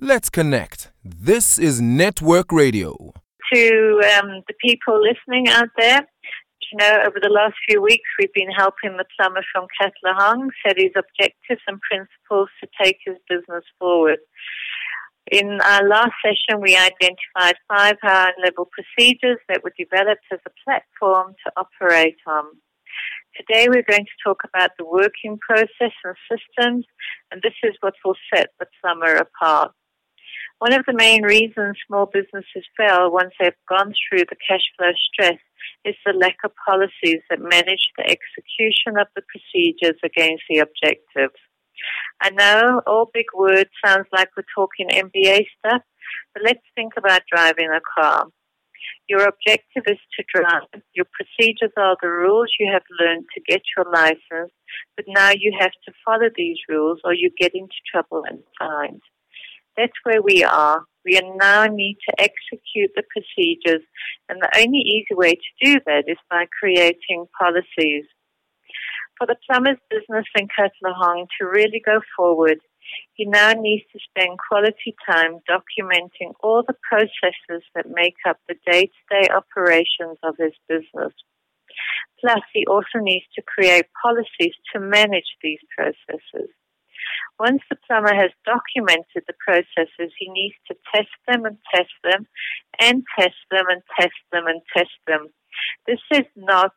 Let's connect. This is Network Radio. To um, the people listening out there, you know, over the last few weeks, we've been helping the plumber from Katlehong set his objectives and principles to take his business forward. In our last session, we identified five high level procedures that were developed as a platform to operate on. Today, we're going to talk about the working process and systems, and this is what will set the plumber apart. One of the main reasons small businesses fail once they've gone through the cash flow stress is the lack of policies that manage the execution of the procedures against the objectives. I know all big words sounds like we're talking MBA stuff, but let's think about driving a car. Your objective is to drive. Your procedures are the rules you have learned to get your license, but now you have to follow these rules or you get into trouble and fines. That's where we are. We now need to execute the procedures, and the only easy way to do that is by creating policies. For the plumber's business in Katlehong to really go forward, he now needs to spend quality time documenting all the processes that make up the day-to-day operations of his business. Plus, he also needs to create policies to manage these processes. Once the plumber has documented the processes, he needs to test them and test them and test them and test them and test them. This is not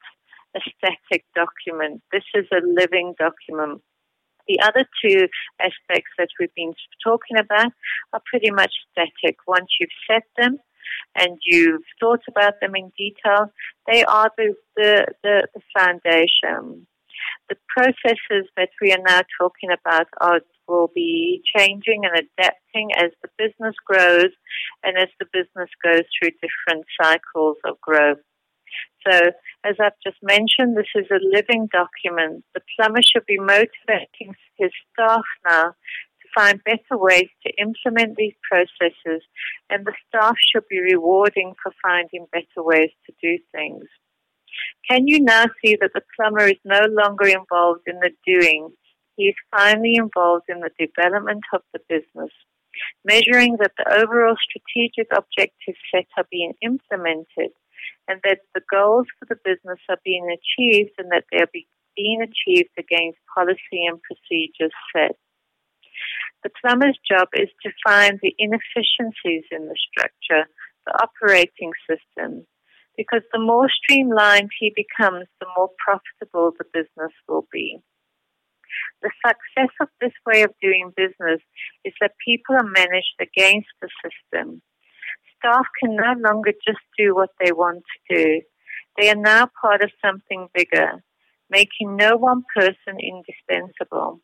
a static document. This is a living document. The other two aspects that we've been talking about are pretty much static. Once you've set them and you've thought about them in detail, they are the, the, the, the foundation. The processes that we are now talking about are will be changing and adapting as the business grows and as the business goes through different cycles of growth. So, as I've just mentioned, this is a living document. The plumber should be motivating his staff now to find better ways to implement these processes, and the staff should be rewarding for finding better ways to do things. Can you now see that the plumber is no longer involved in the doing? He is finally involved in the development of the business, measuring that the overall strategic objectives set are being implemented and that the goals for the business are being achieved and that they are being achieved against policy and procedures set. The plumber's job is to find the inefficiencies in the structure, the operating system, because the more streamlined he becomes, the more profitable the business will be. The success of this way of doing business is that people are managed against the system staff can no longer just do what they want to do. They are now part of something bigger, making no one person indispensable.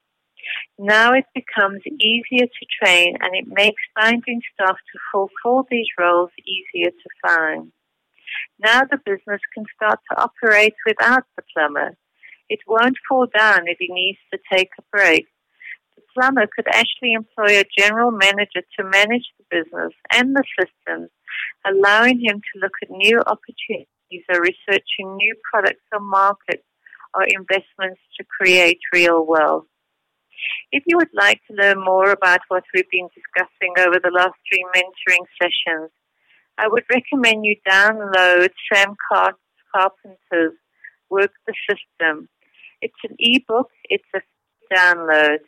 Now it becomes easier to train and it makes finding staff to fulfill these roles easier to find. Now the business can start to operate without the plumber. It won't fall down if he needs to take a break The plumber could actually employ a general manager to manage the business and the systems, allowing him to look at new opportunities or researching new products or markets or investments to create real wealth. If you would like to learn more about what we've been discussing over the last three mentoring sessions, I would recommend you download Sam Carpenter's Work the System. It's an ebook, it's a download.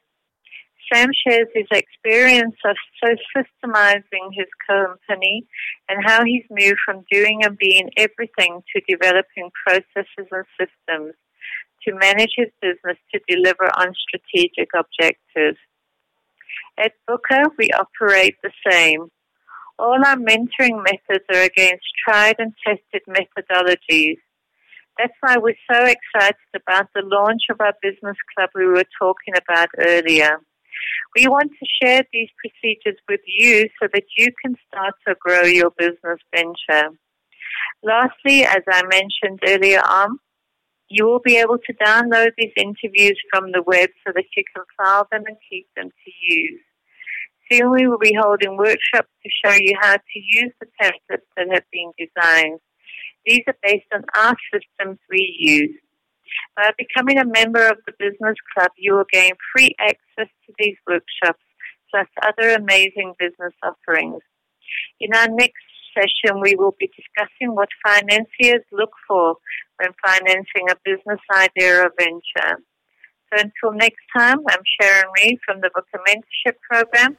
Sam shares his experience of so systemizing his company and how he's moved from doing and being everything to developing processes and systems to manage his business to deliver on strategic objectives. At VUCA, we operate the same. All our mentoring methods are against tried and tested methodologies. That's why we're so excited about the launch of our business club we were talking about earlier. We want to share these procedures with you so that you can start to grow your business venture. Lastly, as I mentioned earlier on, you will be able to download these interviews from the web so that you can file them and keep them to use. Soon we will be holding workshops to show you how to use the templates that have been designed. These are based on our systems we use. By becoming a member of the Business Club, you will gain free access to these workshops plus other amazing business offerings. In our next session, we will be discussing what financiers look for when financing a business idea or venture. So until next time, I'm Sharon Reed from the VUCA Mentorship Program,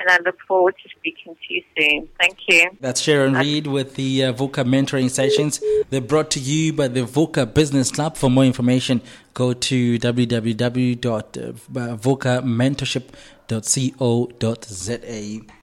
and I look forward to speaking to you soon. Thank you. That's Sharon Reed with the uh, VUCA Mentoring Sessions. They're brought to you by the VUCA Business Club. For more information, go to www.vucamentorship.co.za.